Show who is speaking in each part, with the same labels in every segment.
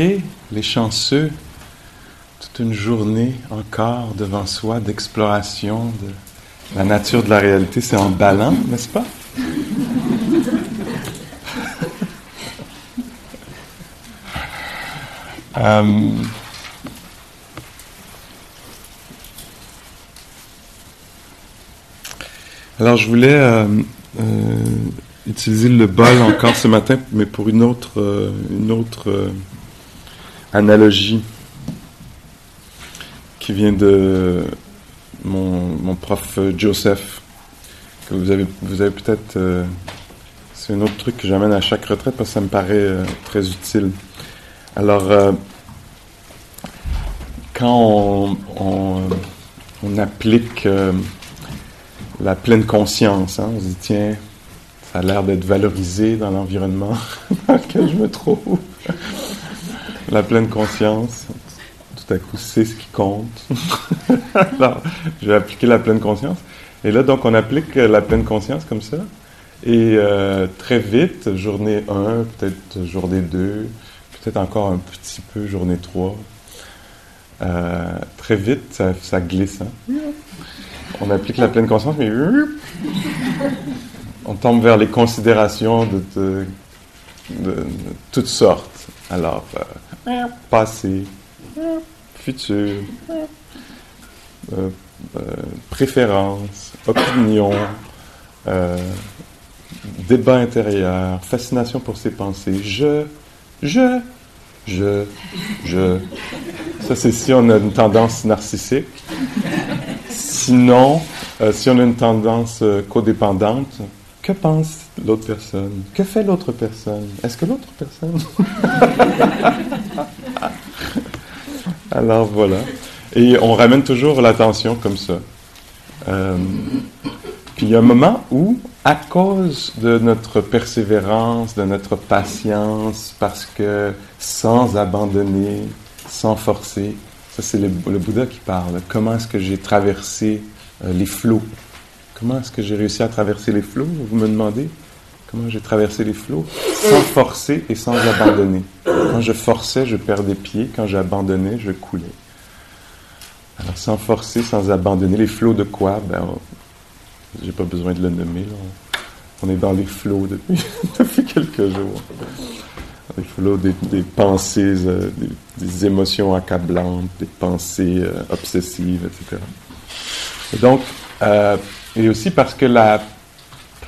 Speaker 1: Les chanceux, toute une journée encore devant soi d'exploration de la nature de la réalité, c'est emballant, n'est-ce pas? Euh, alors, je voulais euh, euh, utiliser le bol encore ce matin, mais pour une autre, une autre analogie qui vient de mon, prof Joseph, que vous avez, vous avez peut-être... c'est un autre truc que j'amène à chaque retraite parce que ça me paraît très utile. Alors, euh, quand on, on, applique euh, la pleine conscience, hein, on se dit, tiens, ça a l'air d'être valorisé dans l'environnement dans lequel je me trouve. La pleine conscience, tout à coup, c'est ce qui compte. Alors, je vais appliquer la pleine conscience. Et là, donc, on applique la pleine conscience comme ça. Et euh, très vite, journée 1, peut-être journée 2, peut-être encore un petit peu journée 3. Euh, très vite, ça, glisse. Hein. On applique la pleine conscience, mais on tombe vers les considérations de, toutes sortes. Alors, euh, passé, futur, euh, préférence, opinion, débat intérieur, fascination pour ses pensées, je, je, je, je. Ça, c'est si on a une tendance narcissique. Sinon, euh, si on a une tendance euh, codépendante, que pense l'autre personne? Que fait l'autre personne? Est-ce que l'autre personne... Alors voilà. Et on ramène toujours l'attention comme ça. Euh, puis il y a un moment où à cause de notre persévérance, de notre patience, parce que sans abandonner, sans forcer, ça c'est le, Bouddha qui parle. Comment est-ce que j'ai traversé euh, les flots? Comment est-ce que j'ai réussi à traverser les flots? Vous me demandez Comment j'ai traversé les flots? Sans forcer et sans abandonner. Quand je forçais, je perdais pied. Quand j'abandonnais, je coulais. Alors, sans forcer, sans abandonner, les flots de quoi? Ben, j'ai pas besoin de le nommer. On est dans les flots depuis, depuis quelques jours. Les flots des, pensées, euh, des, émotions accablantes, des pensées euh, obsessives, etc. Et donc, euh, et aussi parce que la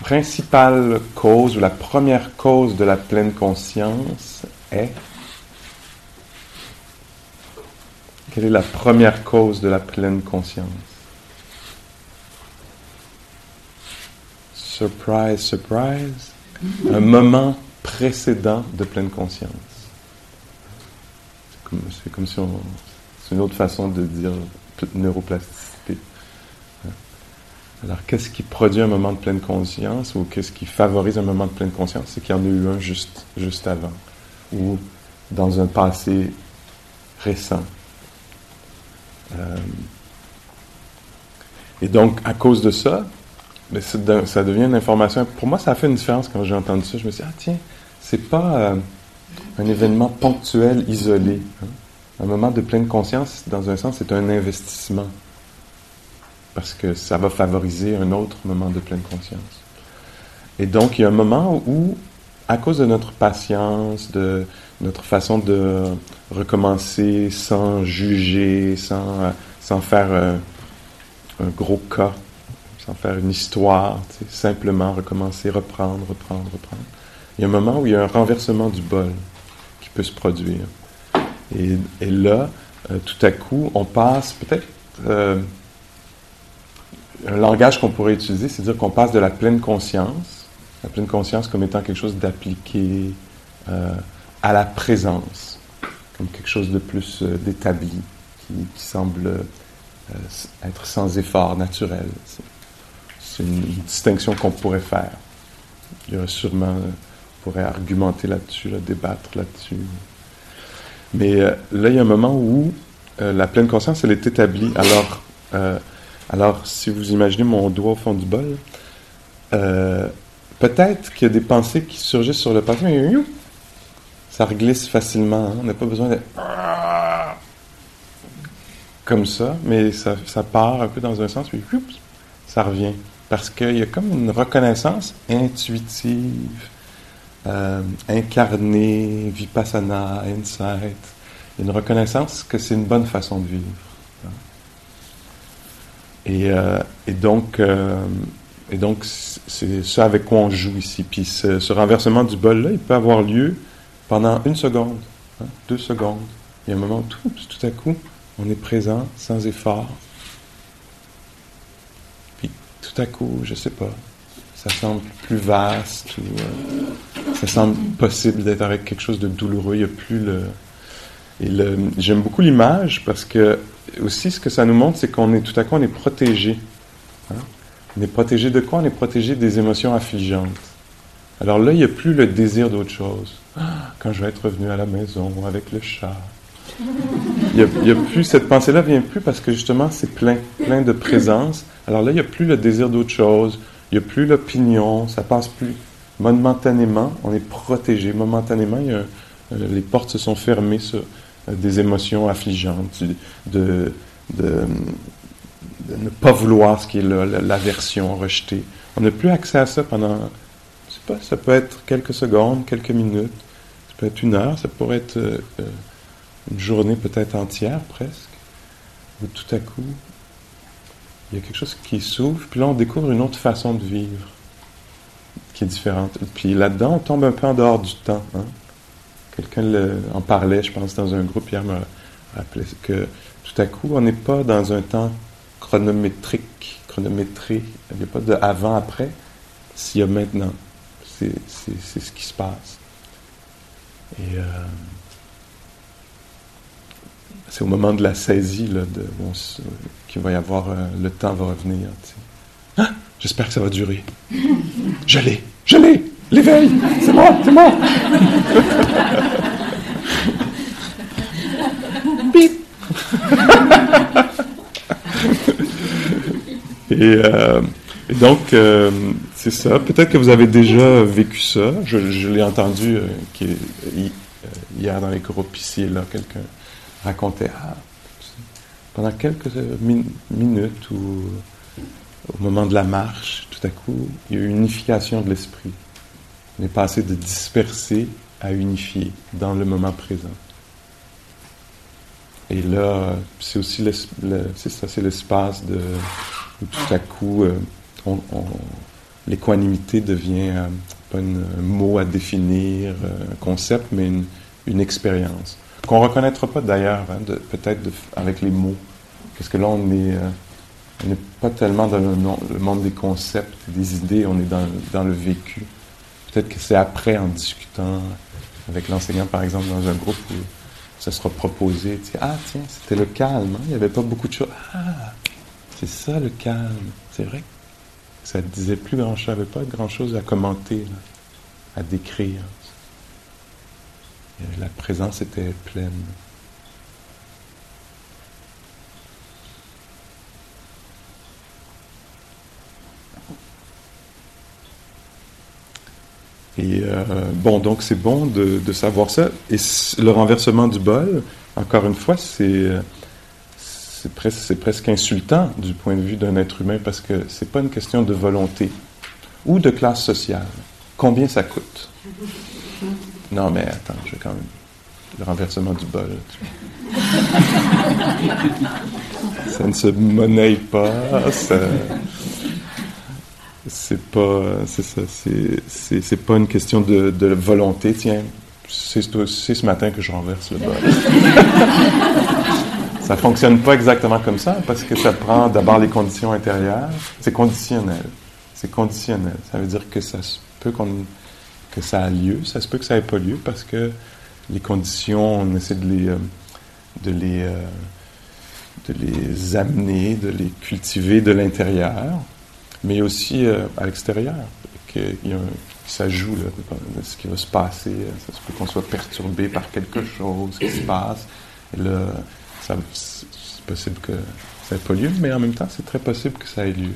Speaker 1: principale cause ou la première cause de la pleine conscience est quelle est la première cause de la pleine conscience? Surprise, surprise, un moment précédent de pleine conscience. C'est comme, si on. C'est une autre façon de dire neuroplasticité. Alors, qu'est-ce qui produit un moment de pleine conscience ou qu'est-ce qui favorise un moment de pleine conscience? C'est qu'il y en a eu un juste, avant ou dans un passé récent. Euh, et donc, à cause de ça, mais ça devient une information. Pour moi, ça a fait une différence quand j'ai entendu ça. Je me suis dit, ah tiens, c'est pas euh, un événement ponctuel, isolé. Hein. Un moment de pleine conscience, dans un sens, c'est un investissement. Parce que ça va favoriser un autre moment de pleine conscience. Et donc, il y a un moment où, à cause de notre patience, de notre façon de recommencer sans juger, sans, sans faire un gros cas sans faire une histoire, simplement recommencer, reprendre, reprendre, reprendre. Il y a un moment où il y a un renversement du bol qui peut se produire. Et, là, euh, tout à coup, on passe peut-être euh, un langage qu'on pourrait utiliser, c'est dire qu'on passe de la pleine conscience, la pleine conscience comme étant quelque chose d'appliqué euh, à la présence, comme quelque chose de plus d'établi, qui, semble être sans effort naturel. C'est une, distinction qu'on pourrait faire. Il y aurait sûrement, on pourrait argumenter là-dessus, débattre là-dessus. Mais là, il y a un moment où euh, la pleine conscience, elle est établie. Alors, euh, alors, si vous imaginez mon doigt au fond du bol, euh, peut-être qu'il y a des pensées qui surgissent sur le passé, mais ça reglisse facilement. Hein. On n'a pas besoin d'être comme ça, mais ça, part un peu dans un sens, puis ça revient. Parce qu'il y a comme une reconnaissance intuitive, incarnée, vipassana, insight une reconnaissance que c'est une bonne façon de vivre. Et, euh, et donc, euh, et donc c'est ça avec quoi on joue ici. Puis ce, renversement du bol-là, il peut avoir lieu pendant une seconde, hein, deux secondes. Il y a un moment où tout, à coup, on est présent, sans effort. Puis tout à coup, je sais pas, ça semble plus vaste euh, ça semble possible d'être avec quelque chose de douloureux. Il n'y a plus le, j'aime beaucoup l'image parce que aussi ce que ça nous montre, c'est qu'on est tout à coup on est protégé. Hein? On est protégé de quoi? On est protégé des émotions affligeantes. Alors là, il n'y a plus le désir d'autre chose. Ah, quand je vais être revenu à la maison avec le chat. Il n'y a, plus, cette pensée-là vient plus parce que justement c'est plein, plein de présence. Alors là, il n'y a plus le désir d'autre chose. Il n'y a plus l'opinion. Ça passe plus. Momentanément, on est protégé. Momentanément, euh, les portes se sont fermées des émotions affligeantes, de, ne pas vouloir ce qui est l'aversion, rejeter. On n'a plus accès à ça pendant, je sais pas, ça peut être quelques secondes, quelques minutes, ça peut être une heure, ça pourrait être euh, euh, une journée peut-être entière presque, où tout à coup, il y a quelque chose qui s'ouvre, puis là on découvre une autre façon de vivre qui est différente. Puis là-dedans, on tombe un peu en dehors du temps. Hein? Quelqu'un en parlait, je pense, dans un groupe hier, me rappelait que tout à coup, on n'est pas dans un temps chronométrique, chronométré. Il n'y a pas de avant-après. S'il y a maintenant, c'est ce qui se passe. Et euh, c'est au moment de la saisie là, de, qu'il va y avoir, euh, le temps va revenir. Ah, j'espère que ça va durer. Je l'ai, je l'ai, l'éveil, c'est moi, c'est moi. Euh, et, donc, euh, c'est ça. Peut-être que vous avez déjà vécu ça. Je, l'ai entendu euh, hier dans les groupes ici et là, quelqu'un racontait ah, pendant quelques minutes ou au moment de la marche, tout à coup, il y a eu une unification de l'esprit. On est passé de disperser à unifier dans le moment présent. Et là, c'est aussi c'est l'espace de où tout à coup, euh, l'équanimité devient euh, pas un mot à définir, euh, un concept, mais une, expérience qu'on reconnaîtra pas d'ailleurs, hein, peut-être avec les mots, parce que là on est n'est pas tellement dans le, monde des concepts, des idées, on est dans, dans le vécu. Peut-être que c'est après, en discutant avec l'enseignant, par exemple, dans un groupe où ça sera proposé. ah, tiens, c'était le calme. Hein, il n'y avait pas beaucoup de choses. Ah, c'est ça le calme. C'est vrai que ça ne disait plus grand-chose. Il n'y avait pas grand-chose à commenter, à décrire. la présence était pleine. Et euh, bon, donc c'est bon de, savoir ça. Et le renversement du bol, encore une fois, c'est c'est presque, insultant du point de vue d'un être humain parce que c'est pas une question de volonté ou de classe sociale. Combien ça coûte? Non, mais attends, je vais quand même le renversement du bol. ça ne se monnaie pas. Ça c'est pas c'est ça c'est c'est pas une question de, de volonté tiens c'est ce matin que je renverse le bol Ça fonctionne pas exactement comme ça parce que ça prend d'abord les conditions intérieures. C'est conditionnel. C'est conditionnel. Ça veut dire que ça se peut que ça a lieu, ça se peut que ça n'ait pas lieu parce que les conditions, on essaie de les, euh, de les, euh, de les amener, de les cultiver de l'intérieur, mais aussi euh, à l'extérieur. Que, ça joue ce qui va se passer. Ça se peut qu'on soit perturbé par quelque chose qui se passe. Là, c'est possible que ça n'ait pas lieu, mais en même temps, c'est très possible que ça ait lieu.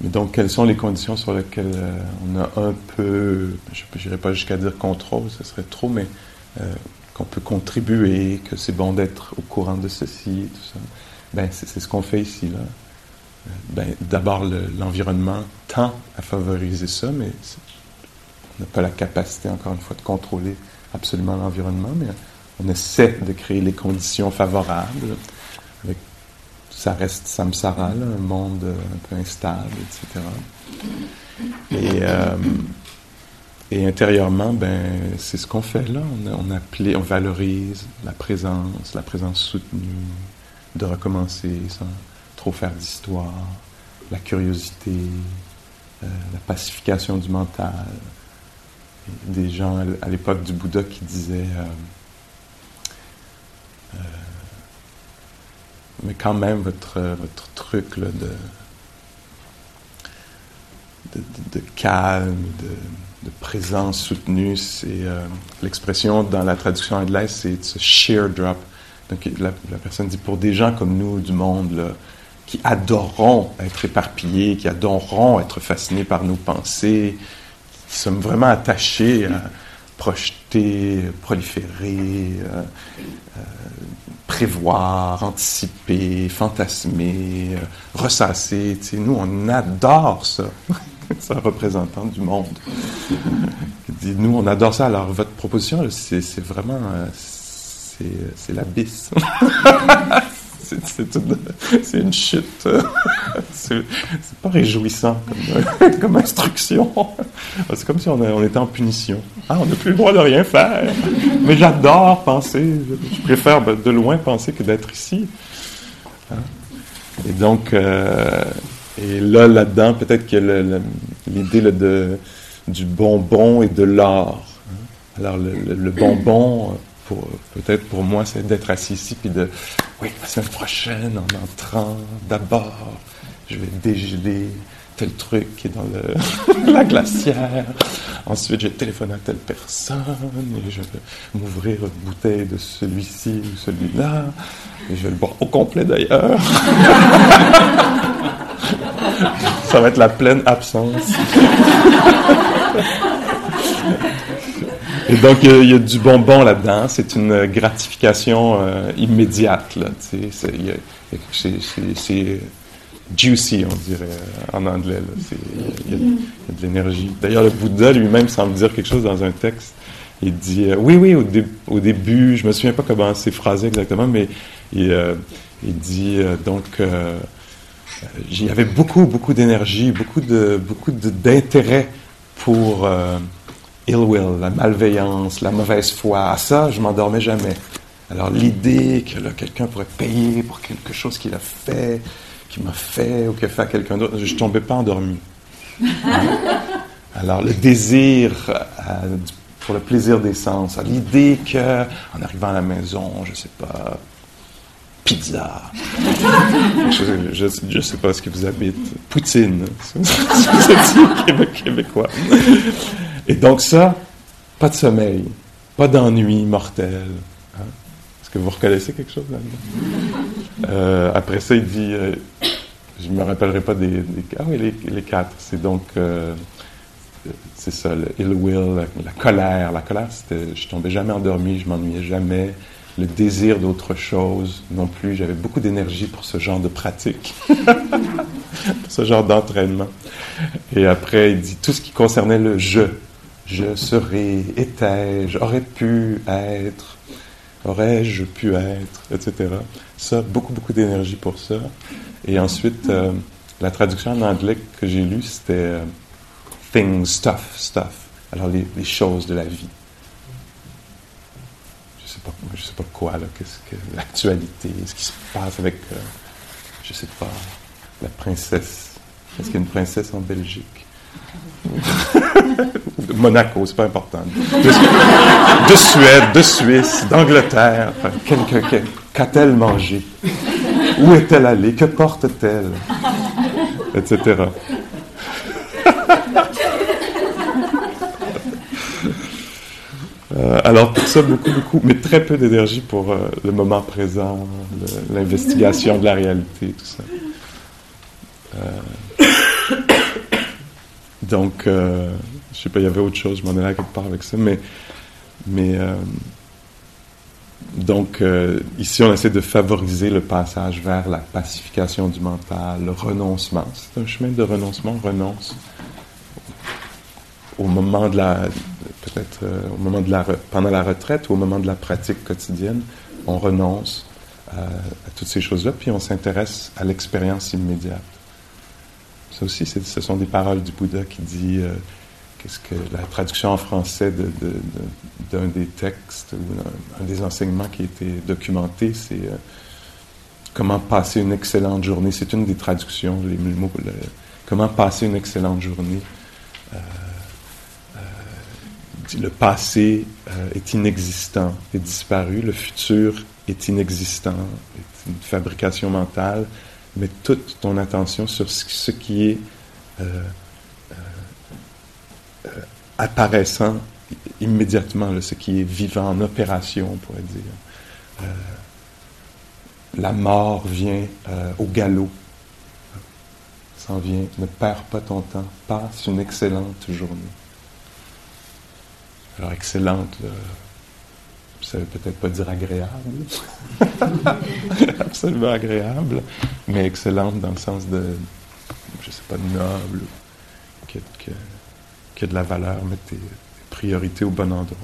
Speaker 1: Mais donc, quelles sont les conditions sur lesquelles euh, on a un peu, je n'irai pas jusqu'à dire contrôle, ce serait trop, mais euh, qu'on peut contribuer, que c'est bon d'être au courant de ceci, tout ça. Ben, c'est ce qu'on fait ici, là. Ben, D'abord, l'environnement tend à favoriser ça, mais on n'a pas la capacité, encore une fois, de contrôler absolument l'environnement, mais on essaie de créer les conditions favorables ça reste samsara, un monde euh, un peu instable, etc. Et, et intérieurement, ben, c'est ce qu'on fait là. On, on, on valorise la présence, la présence soutenue, de recommencer sans trop faire d'histoire, la curiosité, euh, la pacification du mental. Des gens à l'époque du Bouddha qui disaient mais quand même, votre, votre truc de, de, calme, de, présence soutenue, c'est euh, l'expression dans la traduction anglaise, c'est ce sheer drop. Donc la, personne dit pour des gens comme nous du monde, qui adoreront être éparpillés, qui adoreront être fascinés par nos pensées, qui sommes vraiment attachés à projeter, proliférer, euh, euh, prévoir, anticiper, fantasmer, ressasser. Nous, on adore ça. c'est un représentant du monde. nous, on adore ça. Alors, votre proposition, c'est vraiment... Euh, c'est l'abysse. c'est une chute. c'est pas réjouissant comme, instruction. C'est comme si on, était en punition. Ah, on n'a plus le droit de rien faire. Mais j'adore penser. Je préfère de loin penser que d'être ici. Hein? Et donc, euh, et là, là-dedans, peut-être a l'idée du bonbon et de l'art. Alors, le bonbon peut-être pour moi, c'est d'être assis ici, puis de, oui, la semaine prochaine, en entrant, d'abord, je vais dégeler tel truc qui est dans le, la glacière. Ensuite, je téléphone à telle personne et je vais m'ouvrir une bouteille de celui-ci ou celui-là. Et je vais le boire au complet d'ailleurs. Ça va être la pleine absence. Et donc, il y, a du bonbon là-dedans. C'est une gratification euh, immédiate. C'est, juicy, on dirait euh, en anglais. Il y, a de l'énergie. D'ailleurs, le Bouddha lui-même semble dire quelque chose dans un texte. Il dit euh, Oui, oui, au, au, début, je me souviens pas comment c'est phrasé exactement, mais il, il dit donc il y avait beaucoup, beaucoup d'énergie, beaucoup de, beaucoup d'intérêt pour ill will, la malveillance, la mauvaise foi. À ça, je m'endormais jamais. Alors l'idée que quelqu'un pourrait payer pour quelque chose qu'il a fait, qu'il m'a fait ou qu'il a fait à quelqu'un d'autre, je ne tombais pas endormi. Alors le désir euh, pour le plaisir des sens, l'idée que en arrivant à la maison, je ne sais pas, pizza, je ne sais pas ce que vous habitez, poutine, c'est québécois. Et donc ça, pas de sommeil, pas d'ennui mortel. Est-ce que vous reconnaissez quelque chose là-dedans? Euh, après ça, il dit, euh, je ne me rappellerai pas des, Ah oui, les, quatre. C'est donc, euh, c'est ça, le ill will, la, colère. La colère, c'était, je tombais jamais endormi, je m'ennuyais jamais. Le désir d'autre chose non plus. J'avais beaucoup d'énergie pour ce genre de pratique, pour ce genre d'entraînement. Et après, il dit tout ce qui concernait le je je serais, étais-je, aurais pu être, aurais-je pu être, etc. Ça, beaucoup, beaucoup d'énergie pour ça. Et ensuite, euh, la traduction en anglais que j'ai lue, c'était euh, things, stuff, stuff. Alors, les, choses de la vie. je sais sais pas quoi, là, qu'est-ce que l'actualité, ce qui se passe avec, euh, je sais pas, la princesse. Est-ce qu'il y a une princesse en Belgique? Monaco, c'est pas important. De, Suède, de Suisse, d'Angleterre. Qu'a-t-elle mangé? Où est-elle allée? Que porte-t-elle? Etc. Euh, alors pour ça, beaucoup, beaucoup, mais très peu d'énergie pour euh, le moment présent, l'investigation de la réalité, tout ça. Euh, donc, je sais pas, il y avait autre chose, je m'en allais quelque part avec ça, mais, mais donc ici on essaie de favoriser le passage vers la pacification du mental, le renoncement. C'est un chemin de renoncement, on renonce au moment de la, peut-être euh, au moment de la, pendant la retraite ou au moment de la pratique quotidienne, on renonce à, toutes ces choses-là, puis on s'intéresse à l'expérience immédiate. Aussi, ce sont des paroles du Bouddha qui dit, euh, qu'est-ce que la traduction en français d'un des textes ou un, des enseignements qui a été documenté, c'est euh, comment passer une excellente journée. C'est une des traductions, les mots, comment passer une excellente journée. Le passé euh, est inexistant, est disparu, le futur est inexistant, est une fabrication mentale, mets toute ton attention sur ce, qui est euh, euh, apparaissant immédiatement, ce qui est vivant, en opération, on pourrait dire. la mort vient au galop, s'en vient, ne perds pas ton temps, passe une excellente journée. Alors, excellente, euh, ça ne veut peut-être pas dire agréable, absolument agréable, mais excellente dans le sens de, je ne sais pas, noble, qui a, de la valeur, mettre tes, priorités au bon endroit.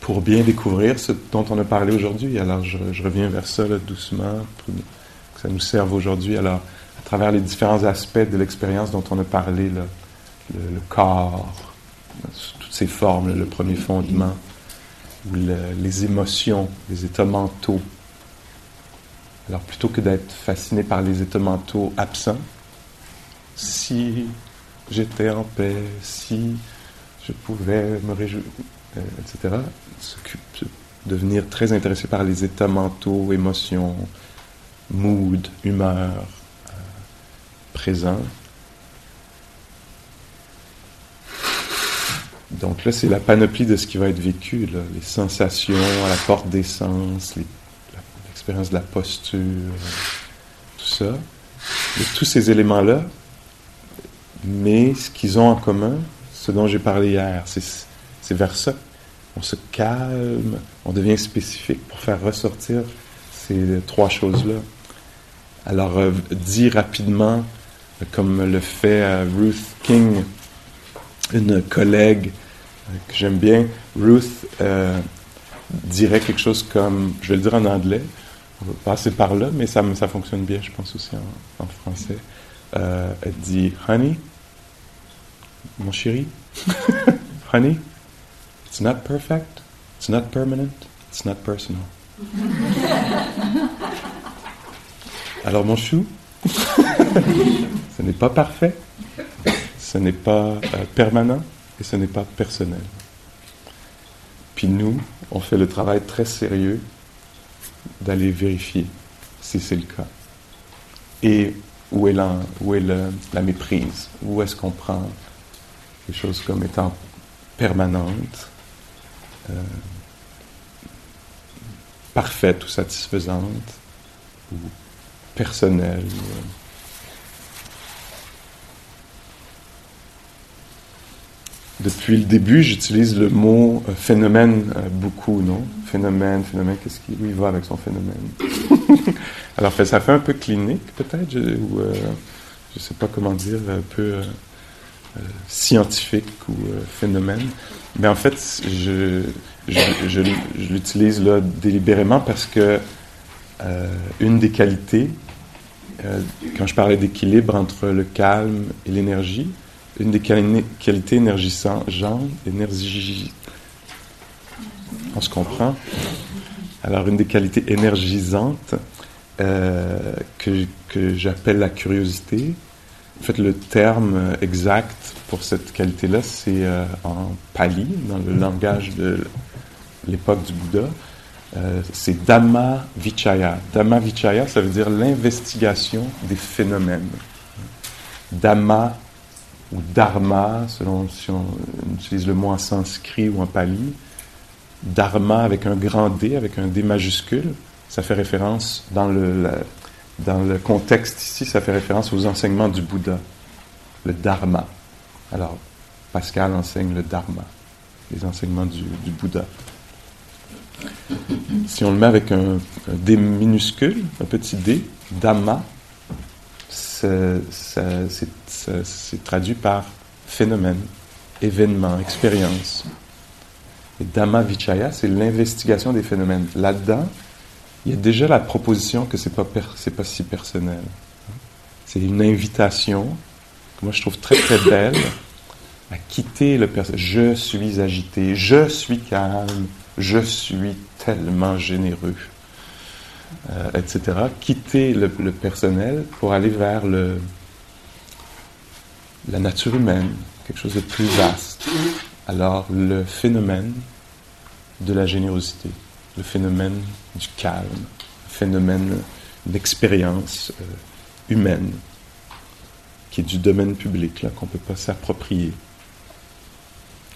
Speaker 1: Pour bien découvrir ce dont on a parlé aujourd'hui, alors je, reviens vers ça doucement, pour que ça nous serve aujourd'hui. Alors, à travers les différents aspects de l'expérience dont on a parlé, le corps, toutes ces formes, le premier fondement, ou les émotions, les états mentaux. Alors plutôt que d'être fasciné par les états mentaux absents, si j'étais en paix, si je pouvais me réjouir, euh, etc., devenir très intéressé par les états mentaux, émotions, mood, humeur euh, présents, Donc là, c'est la panoplie de ce qui va être vécu, les sensations à la porte des sens, l'expérience de la posture, tout ça. tous ces éléments-là, mais ce qu'ils ont en commun, ce dont j'ai parlé hier, c'est vers ça. On se calme, on devient spécifique pour faire ressortir ces trois choses-là. Alors, euh, dit rapidement, comme le fait euh, Ruth King, une collègue euh, que j'aime bien, Ruth euh, dirait quelque chose comme, je vais le dire en anglais, on va passer par là, mais ça, ça fonctionne bien, je pense aussi en, français. Euh, elle dit Honey, mon chéri, Honey, it's not perfect, it's not permanent, it's not personal. Alors mon chou, ce n'est pas parfait, ce n'est pas euh, permanent et ce n'est pas personnel. Puis nous, on fait le travail très sérieux d'aller vérifier si c'est le cas. Et où est la, méprise? Où est-ce qu'on prend les choses comme étant permanentes, euh, parfaites ou satisfaisantes, ou personnelles Depuis le début, j'utilise le mot euh, phénomène euh, beaucoup, non? Phénomène, phénomène, qu'est-ce qui lui va avec son phénomène? Alors, ça fait un peu clinique, peut-être, ou euh, je ne sais pas comment dire, un peu scientifique ou phénomène. Mais en fait, je, je, l'utilise là délibérément parce que une des qualités, quand je parlais d'équilibre entre le calme et l'énergie, une des qualités énergisantes, On se comprend. Alors, une des qualités énergisantes euh, que, que j'appelle la curiosité, en le terme exact pour cette qualité-là, c'est euh, en pali, dans le langage de l'époque du Bouddha. Euh, c'est Dhamma Vichaya. Dhamma Vichaya, ça veut dire l'investigation des phénomènes. Dhamma ou Dharma, selon si on utilise le mot en sanskrit ou en pali. Dharma avec un grand D, avec un D majuscule, ça fait référence dans le, dans le contexte ici, ça fait référence aux enseignements du Bouddha, le Dharma. Alors, Pascal enseigne le Dharma, les enseignements du, Bouddha. Si on le met avec un, D minuscule, un petit D, Dhamma, c'est traduit par phénomène, événement, expérience. Et Dhamma Vichaya, c'est l'investigation des phénomènes. Là-dedans, il y a déjà la proposition que c'est pas c'est pas si personnel. C'est une invitation que moi je trouve très très belle à quitter le personnel. Je suis agité, je suis calme, je suis tellement généreux, euh, etc. Quitter le, personnel pour aller vers le, la nature humaine, quelque chose de plus vaste. Alors le phénomène de la générosité le phénomène du calme, le phénomène d'expérience euh, humaine, qui est du domaine public, là, qu'on ne peut pas s'approprier.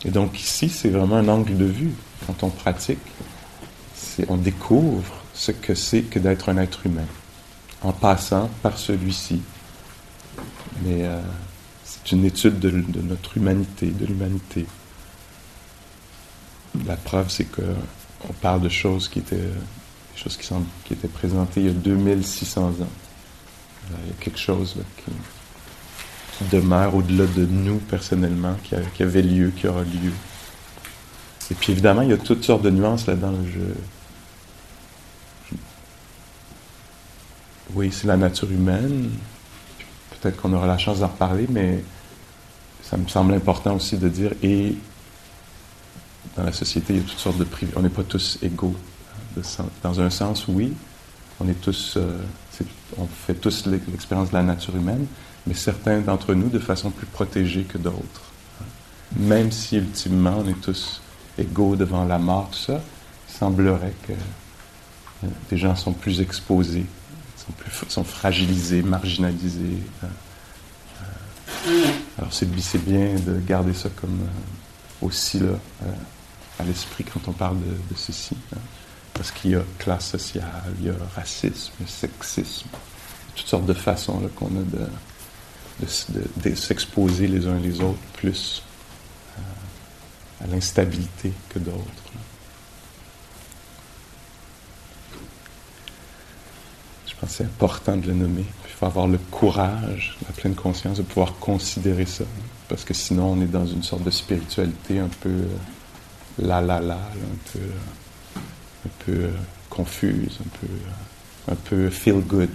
Speaker 1: Et donc ici, c'est vraiment un angle de vue. Quand on pratique, on découvre ce que c'est que d'être un être humain, en passant par celui-ci. Mais euh, c'est une étude de, notre humanité, de l'humanité. La preuve, c'est que on parle de choses qui étaient, choses qui, qui étaient présentées il y a 2600 ans. il y a quelque chose qui, demeure au-delà de nous personnellement, qui, qui, avait lieu, qui aura lieu. Et puis évidemment, il y a toutes sortes de nuances là-dedans. jeu. Oui, c'est la nature humaine. Peut-être qu'on aura la chance d'en reparler, mais ça me semble important aussi de dire et dans la société, il y a toutes sortes de privilèges. On n'est pas tous égaux. Dans un sens, oui, on est tous, euh, on fait tous l'expérience de la nature humaine, mais certains d'entre nous de façon plus protégée que d'autres. Même si ultimement on est tous égaux devant la mort, ça, il semblerait que euh, des gens sont plus exposés, sont, sont fragilisés, marginalisés. Euh, alors c'est bien de garder ça comme aussi là, à l'esprit quand on parle de, ceci. Hein. Parce qu'il y a classe sociale, il y a racisme, sexisme, toutes sortes de façons qu'on a de, s'exposer les uns les autres plus euh, à l'instabilité que d'autres. Que c'est important de le nommer. Il faut avoir le courage, la pleine conscience de pouvoir considérer ça. Parce que sinon, on est dans une sorte de spiritualité un peu euh, la la la, un peu, un peu euh, confuse, un peu, euh, un peu feel good.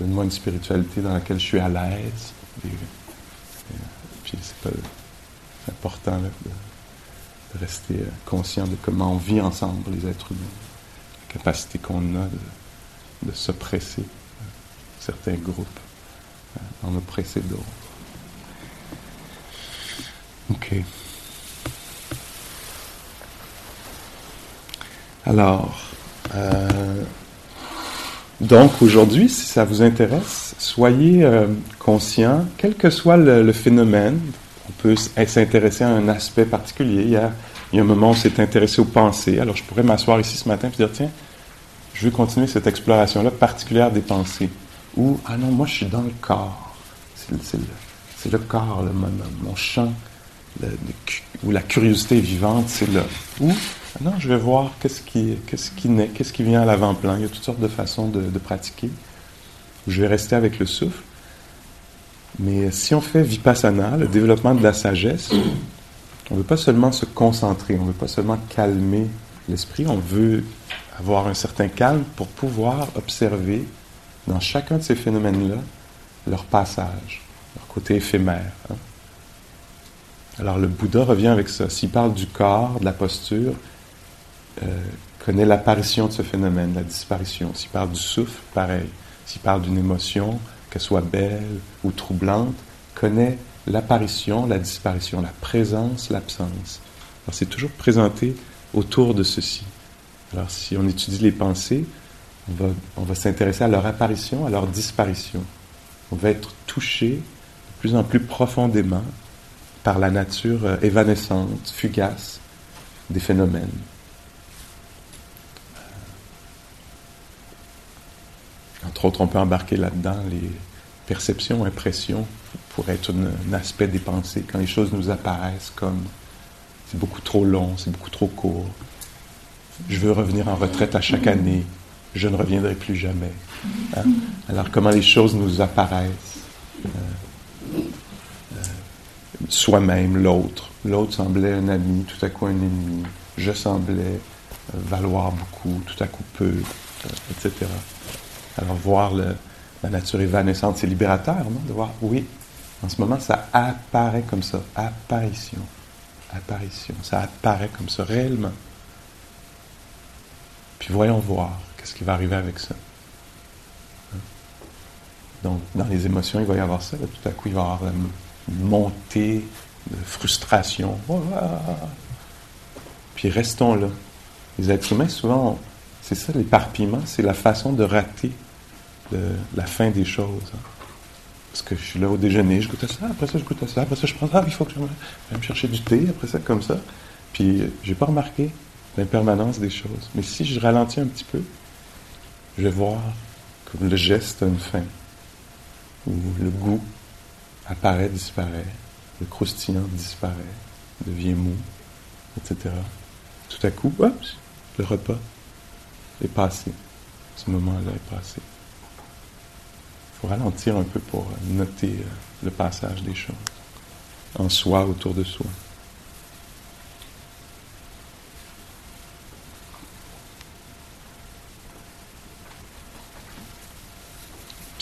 Speaker 1: Donne-moi une spiritualité dans laquelle je suis à l'aise. Puis c'est important de, rester euh, conscient de comment on vit ensemble, les êtres humains. Capacité qu'on a de, de s'oppresser certains groupes, en oppresser d'autres. OK. Alors, euh, donc aujourd'hui, si ça vous intéresse, soyez euh, conscient, quel que soit le, phénomène, on peut s'intéresser à un aspect particulier. Hier, il y a un moment où on s'est intéressé aux pensées. Alors, je pourrais m'asseoir ici ce matin et dire, tiens, je veux continuer cette exploration-là particulière des pensées. Ou, ah non, moi, je suis dans le corps. C'est le, le, corps, le, mon, mon champ où la curiosité est vivante, c'est là. Ou, non, je vais voir qu'est-ce qui, qu'est-ce qui naît, qu'est-ce qui vient à l'avant-plan. Il y a toutes sortes de façons de, pratiquer. Je vais rester avec le souffle. Mais si on fait vipassana, le développement de la sagesse, on ne veut pas seulement se concentrer, on ne veut pas seulement calmer l'esprit, on veut avoir un certain calme pour pouvoir observer dans chacun de ces phénomènes-là leur passage, leur côté éphémère. Hein Alors le Bouddha revient avec ça. S'il parle du corps, de la posture, euh, connaît l'apparition de ce phénomène, la disparition. S'il parle du souffle, pareil. S'il parle d'une émotion, qu'elle soit belle ou troublante, connaît l'apparition, la disparition, la présence, l'absence. Alors c'est toujours présenté autour de ceci. Alors si on étudie les pensées, on va, s'intéresser à leur apparition, à leur disparition. On va être touché de plus en plus profondément par la nature euh, évanescente, fugace des phénomènes. Entre autres, on peut embarquer là-dedans les perceptions, impressions, pour être un aspect des pensées, quand les choses nous apparaissent comme c'est beaucoup trop long, c'est beaucoup trop court. Je veux revenir en retraite à chaque année, je ne reviendrai plus jamais. Hein? Alors comment les choses nous apparaissent? Euh, soi-même, l'autre. L'autre semblait un ami, tout à coup un ennemi. Je semblais euh, valoir beaucoup, tout à coup peu, euh, etc. Alors voir la nature évanescente, c'est libérateur, non? De voir, oui, en ce moment, ça apparaît comme ça. Apparition. Apparition. Ça apparaît comme ça, réellement. Puis voyons voir qu'est-ce qui va arriver avec ça. Donc, dans les émotions, il va y avoir ça. tout à coup, il va y avoir la montée de frustration. Puis restons là. Les êtres humains, souvent, c'est ça l'éparpillement, c'est la façon de rater la fin des choses. Hein. Parce que je suis là au déjeuner, je goûte à ça, après ça je goûte à ça, après ça je prends ça, il faut que je me chercher du thé, après ça comme ça. Puis j'ai pas remarqué l'impermanence des choses. Mais si je ralentis un petit peu, je vais voir que le geste a une fin, ou le goût apparaît, disparaît, le croustillant disparaît, devient mou, etc. Tout à coup, hop, le repas est passé. Ce moment-là est passé. Il faut ralentir un peu pour noter euh, le passage des choses en soi, autour de soi.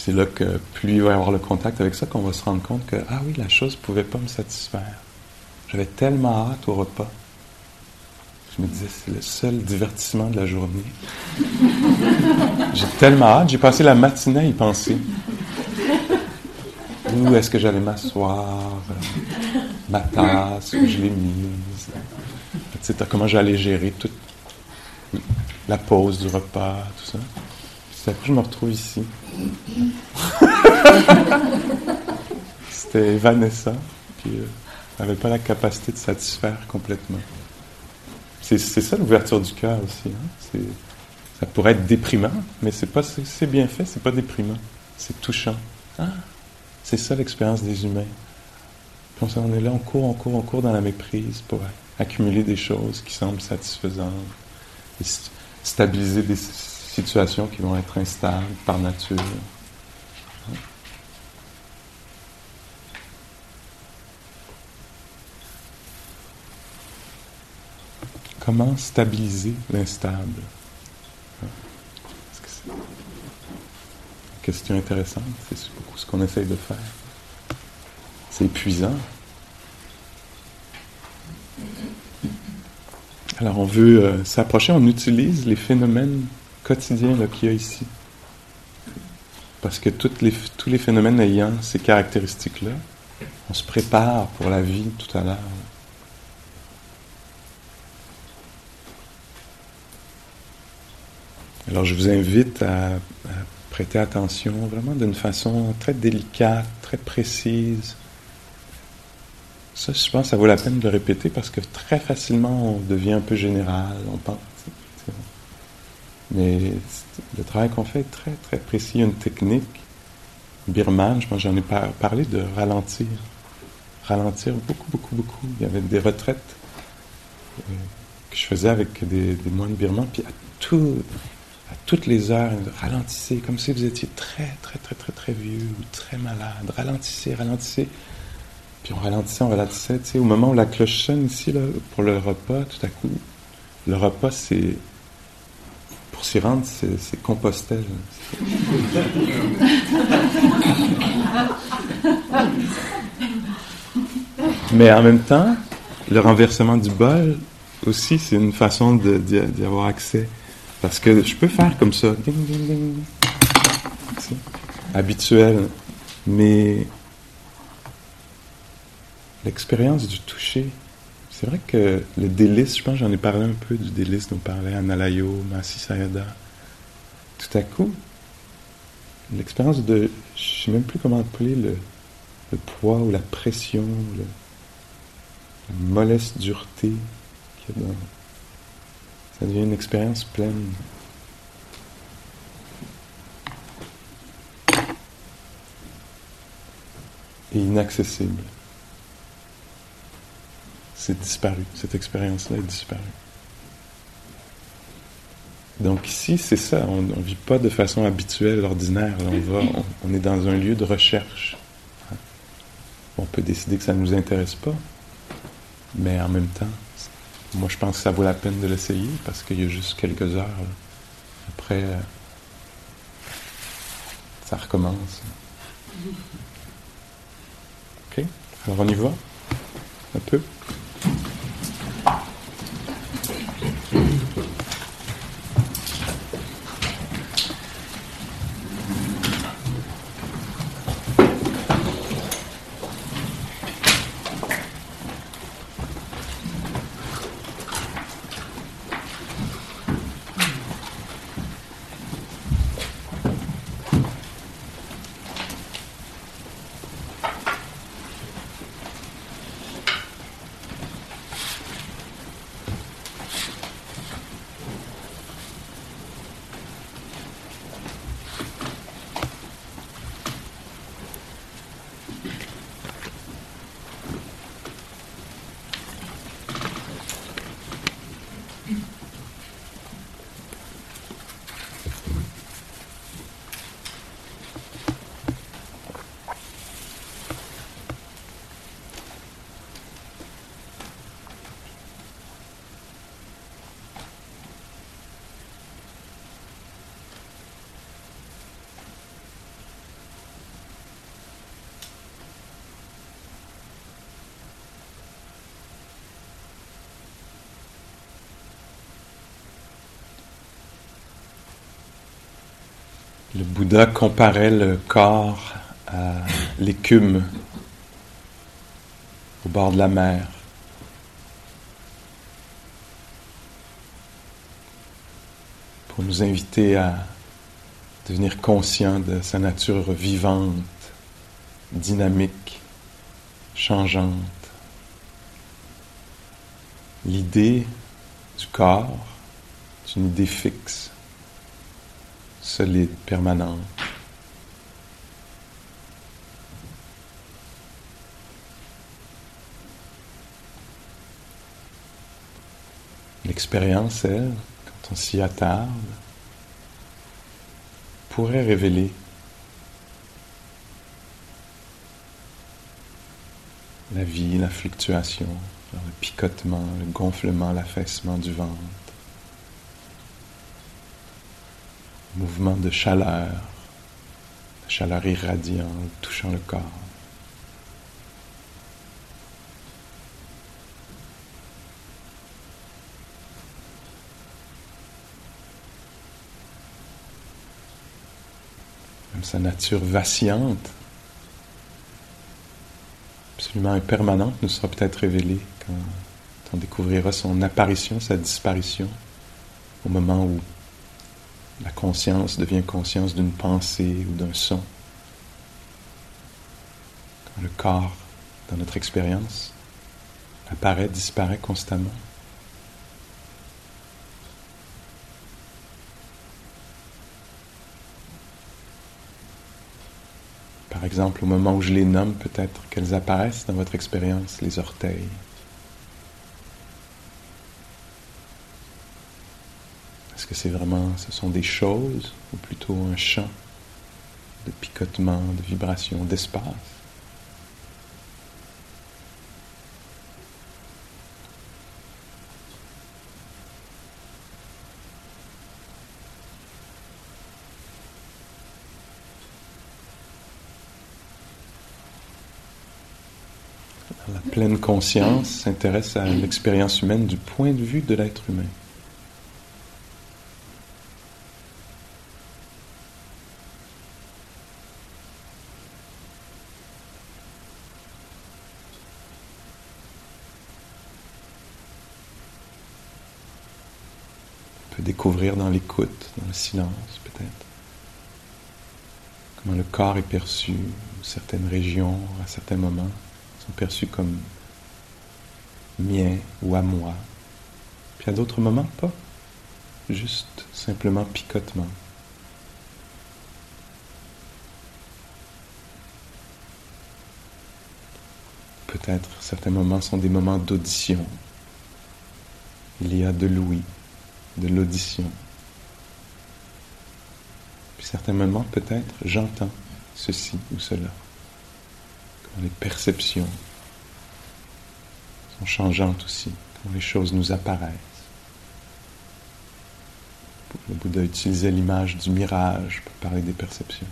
Speaker 1: C'est là que plus il va y avoir le contact avec ça qu'on va se rendre compte que, ah oui, la chose ne pouvait pas me satisfaire. J'avais tellement hâte au repas. Je me disais, c'est le seul divertissement de la journée. j'ai tellement hâte, j'ai passé la matinée à y penser. Où est-ce que j'allais m'asseoir? Ma tasse, où je l'ai mise, etc. Comment j'allais gérer toute la pause du repas, tout ça. Puis après, je me retrouve ici. C'était évanescent, puis euh, n'avait pas la capacité de satisfaire complètement. C'est ça l'ouverture du cœur aussi. Hein. Ça pourrait être déprimant, mais c'est pas c'est bien fait, c'est pas déprimant, c'est touchant. Ah, c'est ça l'expérience des humains. Puis on est là, on court, on court, on court dans la méprise pour accumuler des choses qui semblent satisfaisantes, et stabiliser des situations qui vont être instables par nature. Comment stabiliser l'instable? Question intéressante, c'est beaucoup ce qu'on essaye de faire. C'est épuisant. Alors on veut euh, s'approcher, on utilise les phénomènes quotidiens qu'il y a ici. Parce que tous les phénomènes ayant ces caractéristiques-là, on se prépare pour la vie tout à l'heure. Alors je vous invite à, prêter attention vraiment d'une façon très délicate, très précise. Ça, je pense, ça vaut la peine de répéter parce que très facilement on devient un peu général, on pense. Mais le travail qu'on fait est très très précis. Une technique birmane, je pense j'en ai parlé de ralentir. Ralentir beaucoup, beaucoup, beaucoup. Il y avait des retraites euh, que je faisais avec des, moines birmans, puis à à toutes les heures, ralentissez, comme si vous étiez très, très, très, très, très vieux ou très malade. Ralentissez, ralentissez. Puis on ralentissait, on ralentissait. Au moment où la cloche sonne ici, là, pour le repas, tout à coup, le repas, c'est. Pour s'y rendre, c'est Compostelle. Mais en même temps, le renversement du bol aussi, c'est une façon d'y avoir accès. Parce que je peux faire comme ça, habituel, mais l'expérience du toucher, c'est vrai que le délice, je pense j'en ai parlé un peu du délice dont parlait Analayo, Masi Sayada. Tout à coup, l'expérience de, je sais même plus comment appeler le, poids ou la pression, la mollesse dureté qu'il y a dans. Ça devient une expérience pleine. Et inaccessible. C'est disparu, cette expérience-là est disparue. Donc ici, c'est ça, on ne vit pas de façon habituelle, ordinaire. on, est dans un lieu de recherche. On peut décider que ça ne nous intéresse pas, mais en même temps, moi je pense que ça vaut la peine de l'essayer parce qu'il y a juste quelques heures. Après, euh, ça recommence. Ok? Alors on y va? Un peu? Le Bouddha comparait le corps à l'écume au bord de la mer. Pour nous inviter à devenir conscients de sa nature vivante, dynamique, changeante. L'idée du corps est une idée fixe solide, permanente. L'expérience, elle, quand on s'y attarde, pourrait révéler la vie, la fluctuation, le picotement, le gonflement, l'affaissement du ventre. Mouvement de chaleur, de chaleur irradiante touchant le corps. Même sa nature vacillante, absolument impermanente, nous sera peut-être révélée quand on découvrira son apparition, sa disparition, au moment où la conscience devient conscience d'une pensée ou d'un son. Quand le corps, dans notre expérience, apparaît, disparaît constamment. Par exemple, au moment où je les nomme, peut-être qu'elles apparaissent dans votre expérience, les orteils, Est-ce que c'est vraiment, ce sont des choses ou plutôt un champ de picotement, de vibration, d'espace? La pleine conscience s'intéresse à l'expérience humaine du point de vue de l'être humain. Silence peut-être, comment le corps est perçu, certaines régions à certains moments sont perçus comme mien ou à moi. Puis à d'autres moments, pas. Juste simplement picotement. Peut-être certains moments sont des moments d'audition. Il y a de l'ouïe, de l'audition. Certains moments, peut-être, j'entends ceci ou cela les perceptions sont changeantes aussi, quand les choses nous apparaissent. Le Bouddha utilisait l'image du mirage pour parler des perceptions.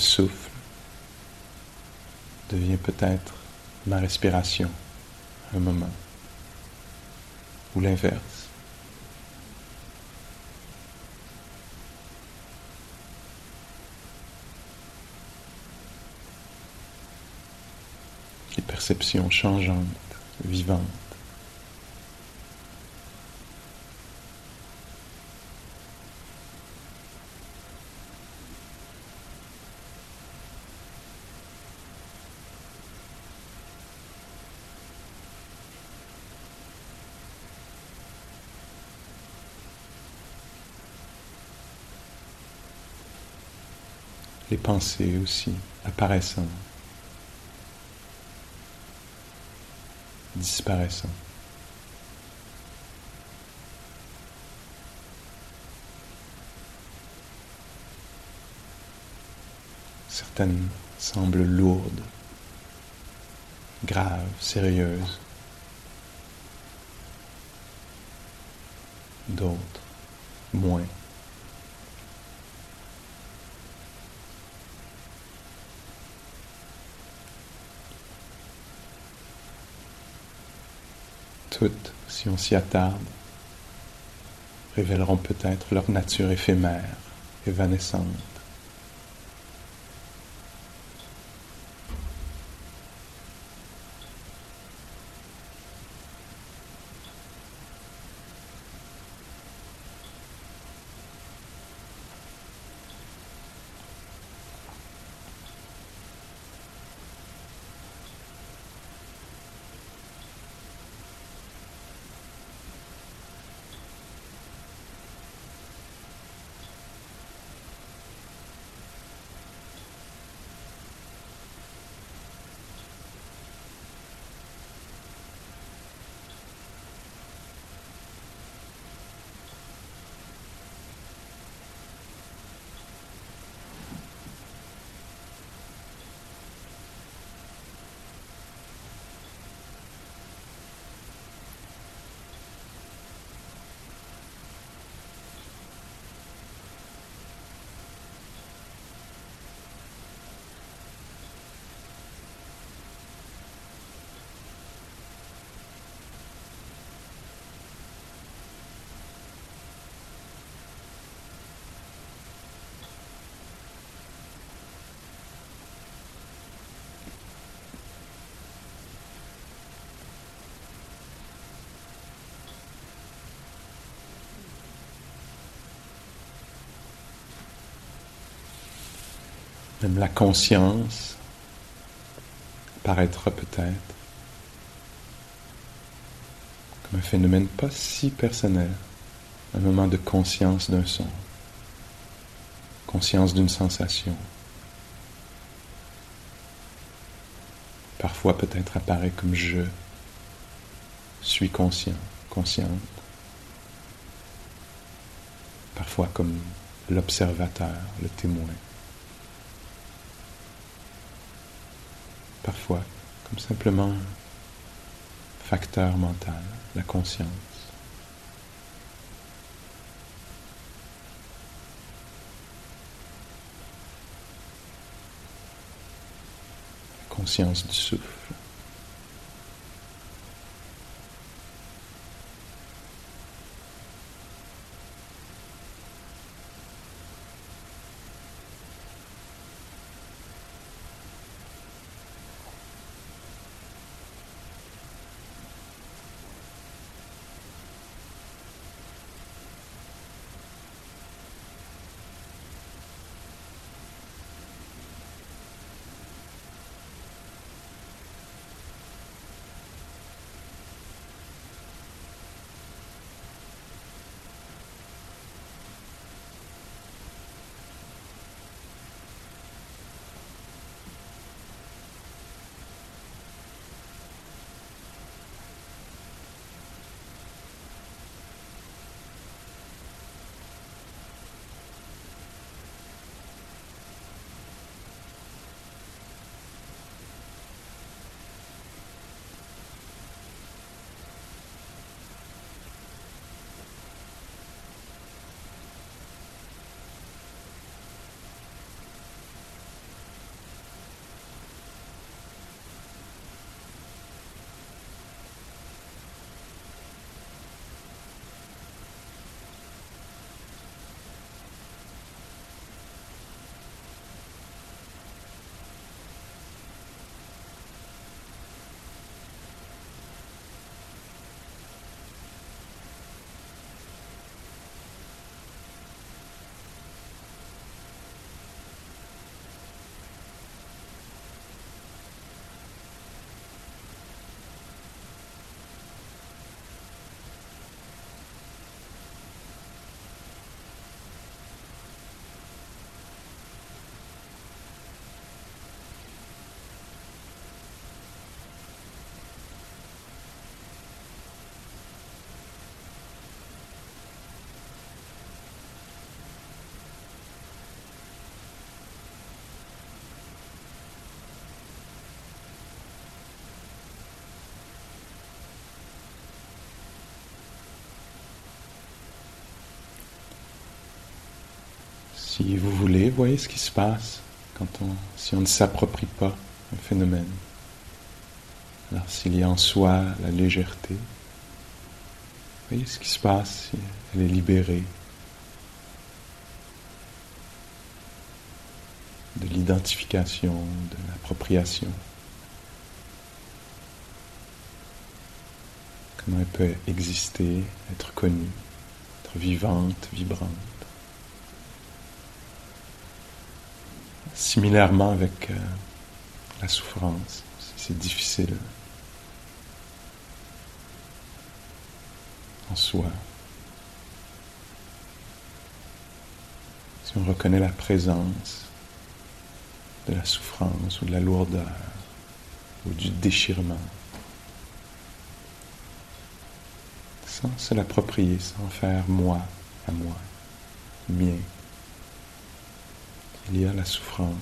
Speaker 1: Souffle devient peut-être ma respiration un moment, ou l'inverse. Les perceptions changeantes, vivantes. Pensées aussi apparaissant, disparaissant. Certaines semblent lourdes, graves, sérieuses. D'autres, moins. Si on s'y attarde, révéleront peut-être leur nature éphémère, évanescente. Même la conscience paraîtra peut-être comme un phénomène pas si personnel, un moment de conscience d'un son, conscience d'une sensation. Parfois peut-être apparaît comme je suis conscient, consciente. parfois comme l'observateur, le témoin, parfois comme simplement facteur mental, la conscience. La conscience du souffle. Si vous voulez, voyez ce qui se passe si on ne s'approprie pas un phénomène. Alors s'il y a en soi la légèreté, voyez ce qui se passe si elle est libérée de l'identification, de l'appropriation. Comment elle peut exister, être connue, être vivante, vibrante. Similairement avec euh, la souffrance, c'est difficile en soi. Si on reconnaît la présence de la souffrance ou de la lourdeur ou du déchirement, sans se l'approprier, sans faire moi à moi, mien il y a la souffrance.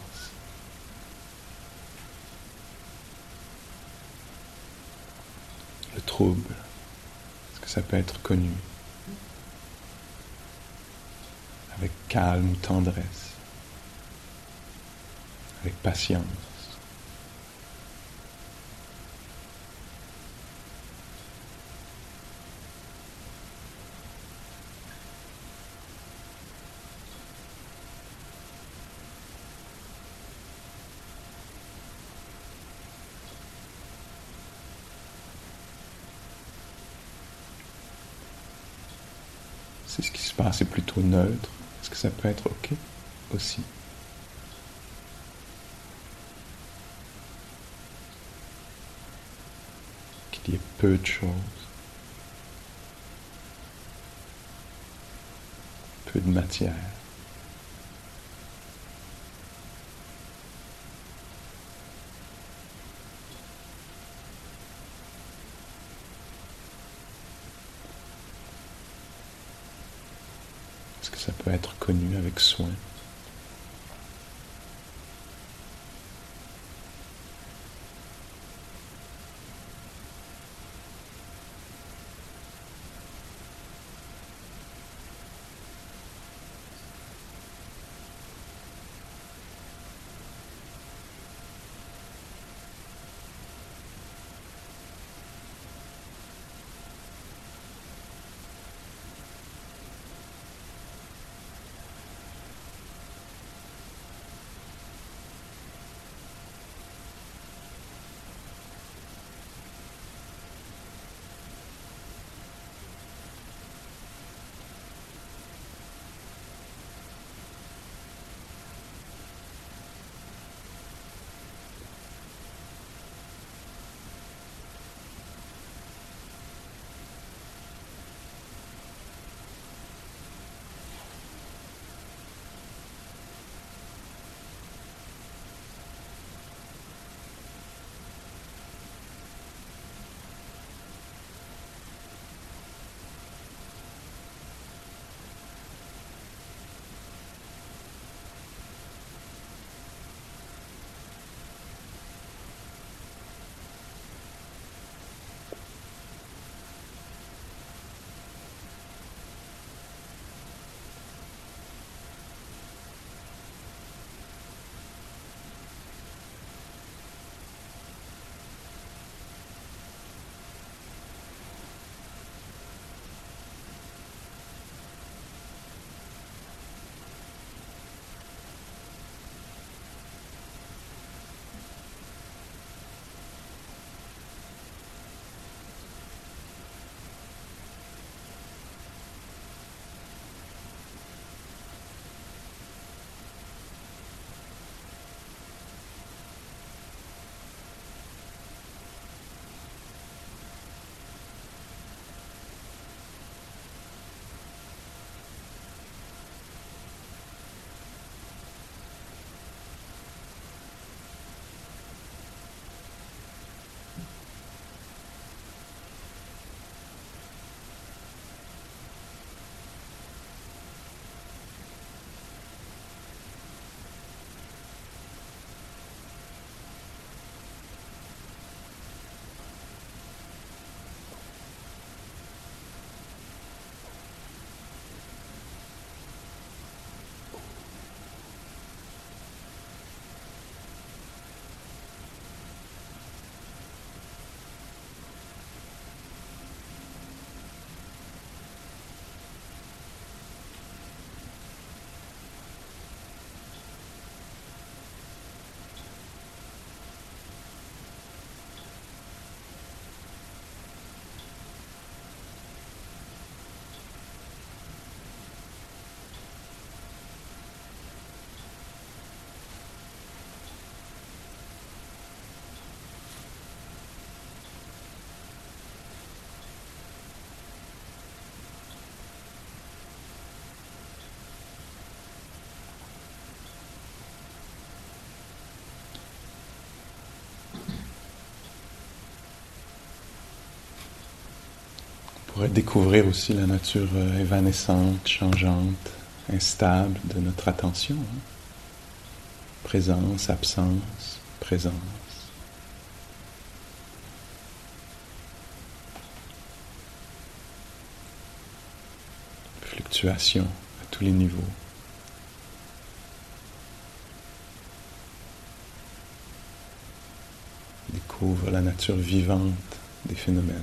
Speaker 1: Le trouble, est-ce que ça peut être connu? Avec calme ou tendresse, avec patience. Neutre. Est-ce que ça peut être OK aussi? Qu'il y ait peu de choses, peu de matière. Connu avec découvrir aussi la nature euh, évanescente, changeante, instable de notre attention. Hein. Présence, absence, présence. Fluctuation à tous les niveaux. Découvre la nature vivante des phénomènes.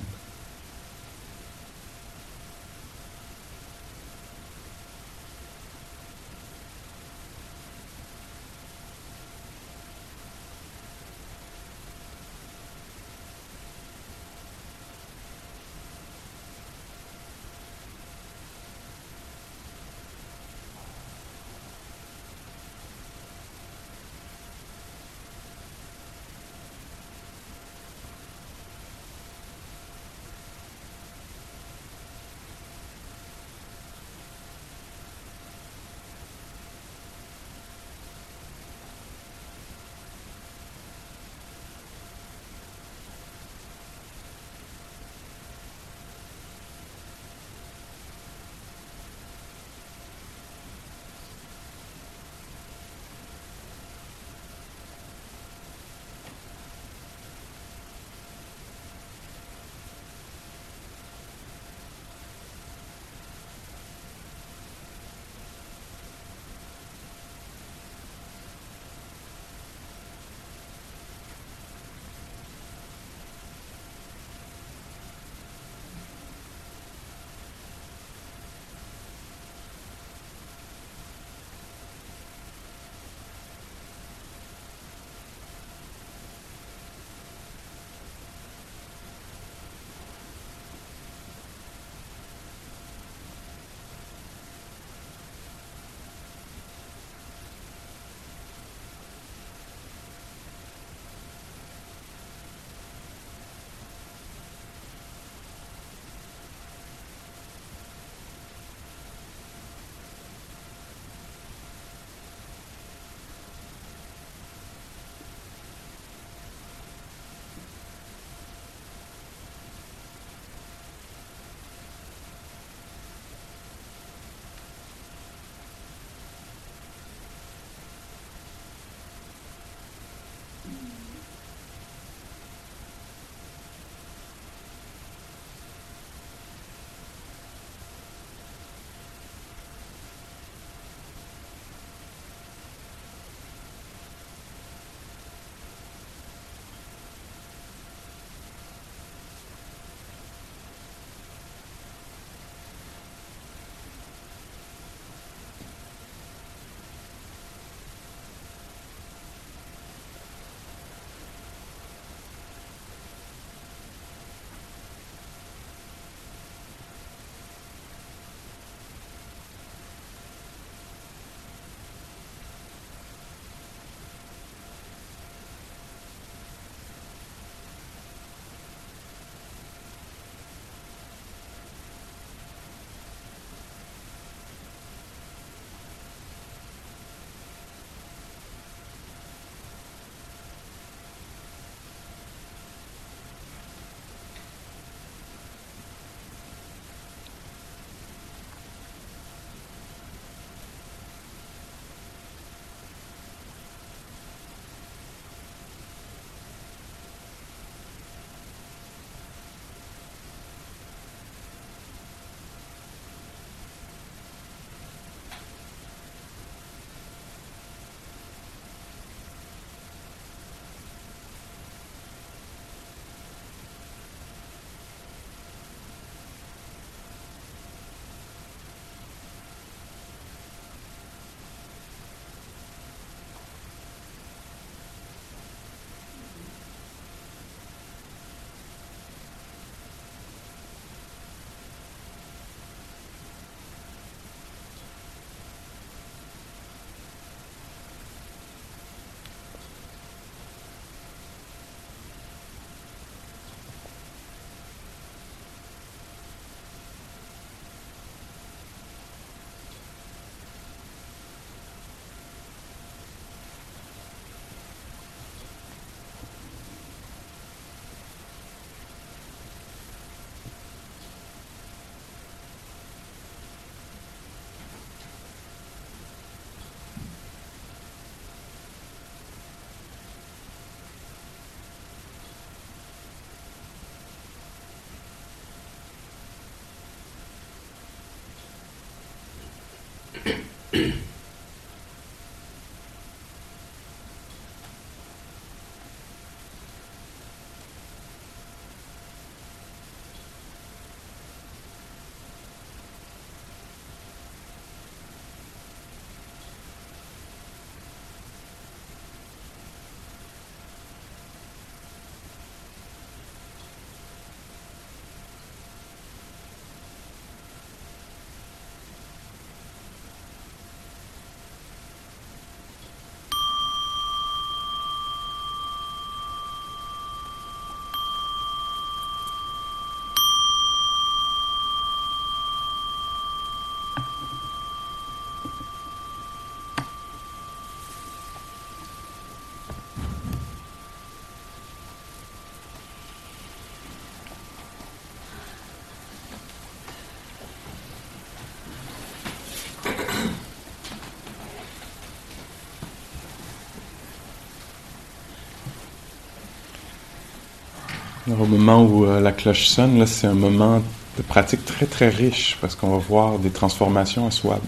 Speaker 1: Au moment où euh, la cloche sonne, c'est un moment de pratique très très riche parce qu'on va voir des transformations à soi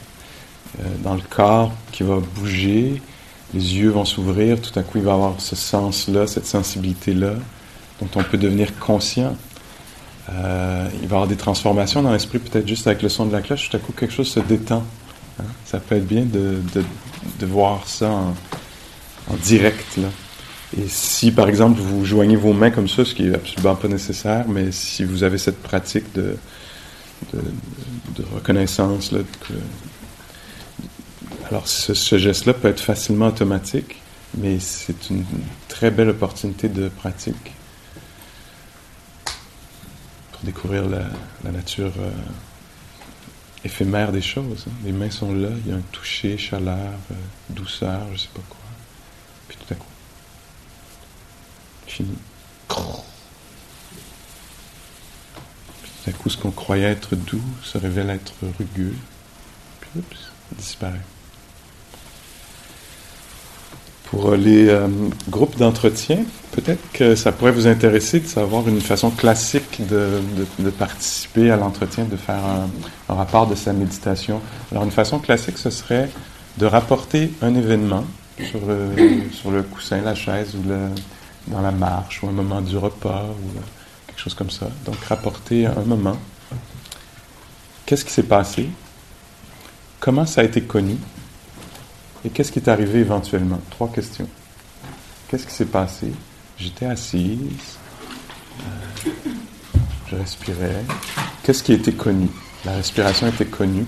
Speaker 1: euh, dans le corps qui va bouger, les yeux vont s'ouvrir, tout à coup il va avoir ce sens-là, cette sensibilité-là dont on peut devenir conscient. Euh, il va y avoir des transformations dans l'esprit, peut-être juste avec le son de la cloche, tout à coup quelque chose se détend. Hein. Ça peut être bien de, de, de voir ça en, en direct. Là. Et si, par exemple, vous joignez vos mains comme ça, ce qui est absolument pas nécessaire, mais si vous avez cette pratique de, reconnaissance, alors ce, geste-là peut être facilement automatique, mais c'est une très belle opportunité de pratique pour découvrir la, nature euh, éphémère des choses. Hein. Les mains sont là, il y a un toucher, chaleur, euh, douceur, je sais pas quoi. Puis tout à coup, fini. Puis tout coup, ce qu'on croyait être doux se révèle être rugueux. Puis oups, disparaît. Pour les euh, groupes d'entretien, peut-être que ça pourrait vous intéresser de savoir une façon classique de, de, participer à l'entretien, de faire un, rapport de sa méditation. Alors une façon classique, ce serait de rapporter un événement sur le, sur le coussin, la chaise ou le, dans la marche ou un moment du repas ou quelque chose comme ça. Donc rapporter un moment. Qu'est-ce qui s'est passé? Comment ça a été connu? Et qu'est-ce qui est arrivé éventuellement? Trois questions. Qu'est-ce qui s'est passé? J'étais assise, euh, je respirais. Qu'est-ce qui été connu? La respiration était connue.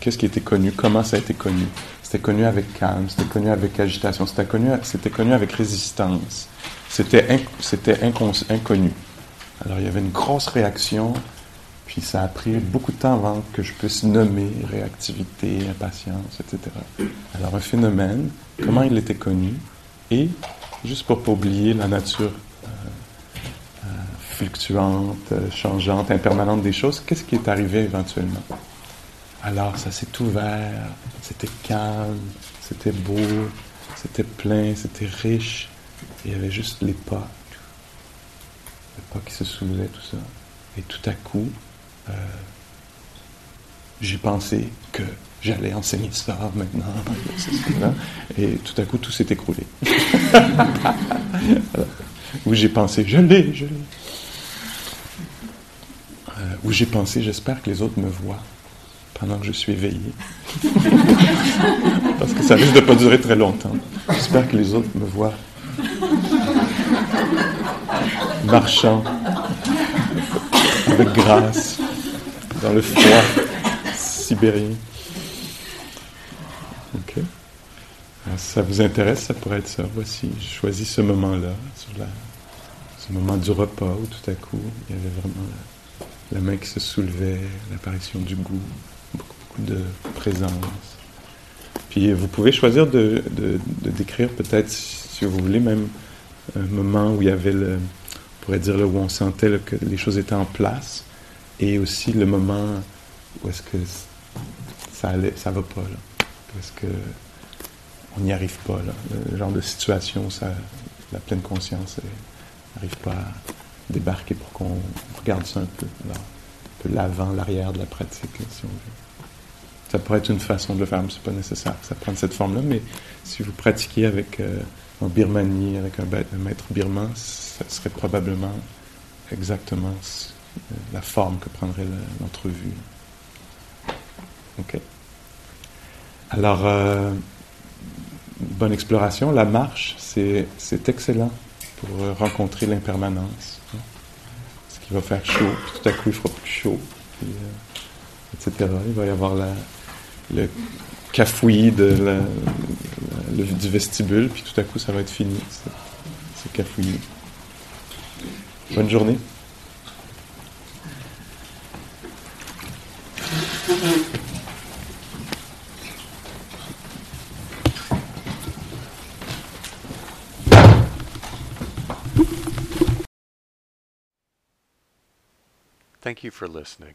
Speaker 1: Qu'est-ce qui était connu? Comment ça a été connu? C'était connu avec calme, c'était connu avec agitation, c'était connu, c'était connu avec résistance. C'était inc inconnu. Alors il y avait une grosse réaction puis ça a pris beaucoup de temps avant que je puisse nommer réactivité, impatience, etc. Alors un phénomène, comment il était connu, et juste pour pas oublier la nature euh, euh, fluctuante, changeante, impermanente des choses, qu'est-ce qui est arrivé éventuellement? Alors ça s'est ouvert, c'était calme, c'était beau, c'était plein, c'était riche, il y avait juste les pas, les pas qui se soulevaient, tout ça. Et tout à coup, euh, j'ai pensé que j'allais enseigner ça maintenant, et tout à coup tout s'est écroulé. Où j'ai pensé, je l'ai, je l'ai. Euh, où j'ai pensé, j'espère que les autres me voient pendant que je suis éveillé. Parce que ça risque de ne pas durer très longtemps. J'espère que les autres me voient marchant avec grâce dans le froid sibérien. Ok. Alors, ça vous intéresse, ça pourrait être ça. Voici, j'ai choisi ce moment-là, ce moment du repas où tout à coup, il y avait vraiment la, la main qui se soulevait, l'apparition du goût, beaucoup, de présence. Puis vous pouvez choisir de décrire peut-être, vous voulez, même un moment où il y avait le, on pourrait dire là, où on sentait que les choses étaient en place et aussi le moment où est-ce que ça allait, ça va pas là, est-ce que on n'y arrive pas là, le genre de situation où ça, la pleine conscience n'arrive pas à débarquer pour qu'on regarde ça un peu, alors, un peu l'avant, l'arrière de la pratique, si on veut. Ça pourrait être une façon de le faire, mais c'est pas nécessaire. Ça prenne cette forme-là, mais si vous pratiquez avec euh, en Birmanie, avec un, maître birman, ça serait probablement exactement la forme que prendrait l'entrevue. OK. Alors, euh, bonne exploration. La marche, c'est excellent pour rencontrer l'impermanence. Hein, parce qu'il va faire chaud, puis tout à coup, il fera plus chaud, euh, etc. Il va y avoir la, le cafouillis de la, du vestibule, puis tout à coup, ça va être fini, ce cafouillis. Bonne journée.
Speaker 2: Thank you for listening.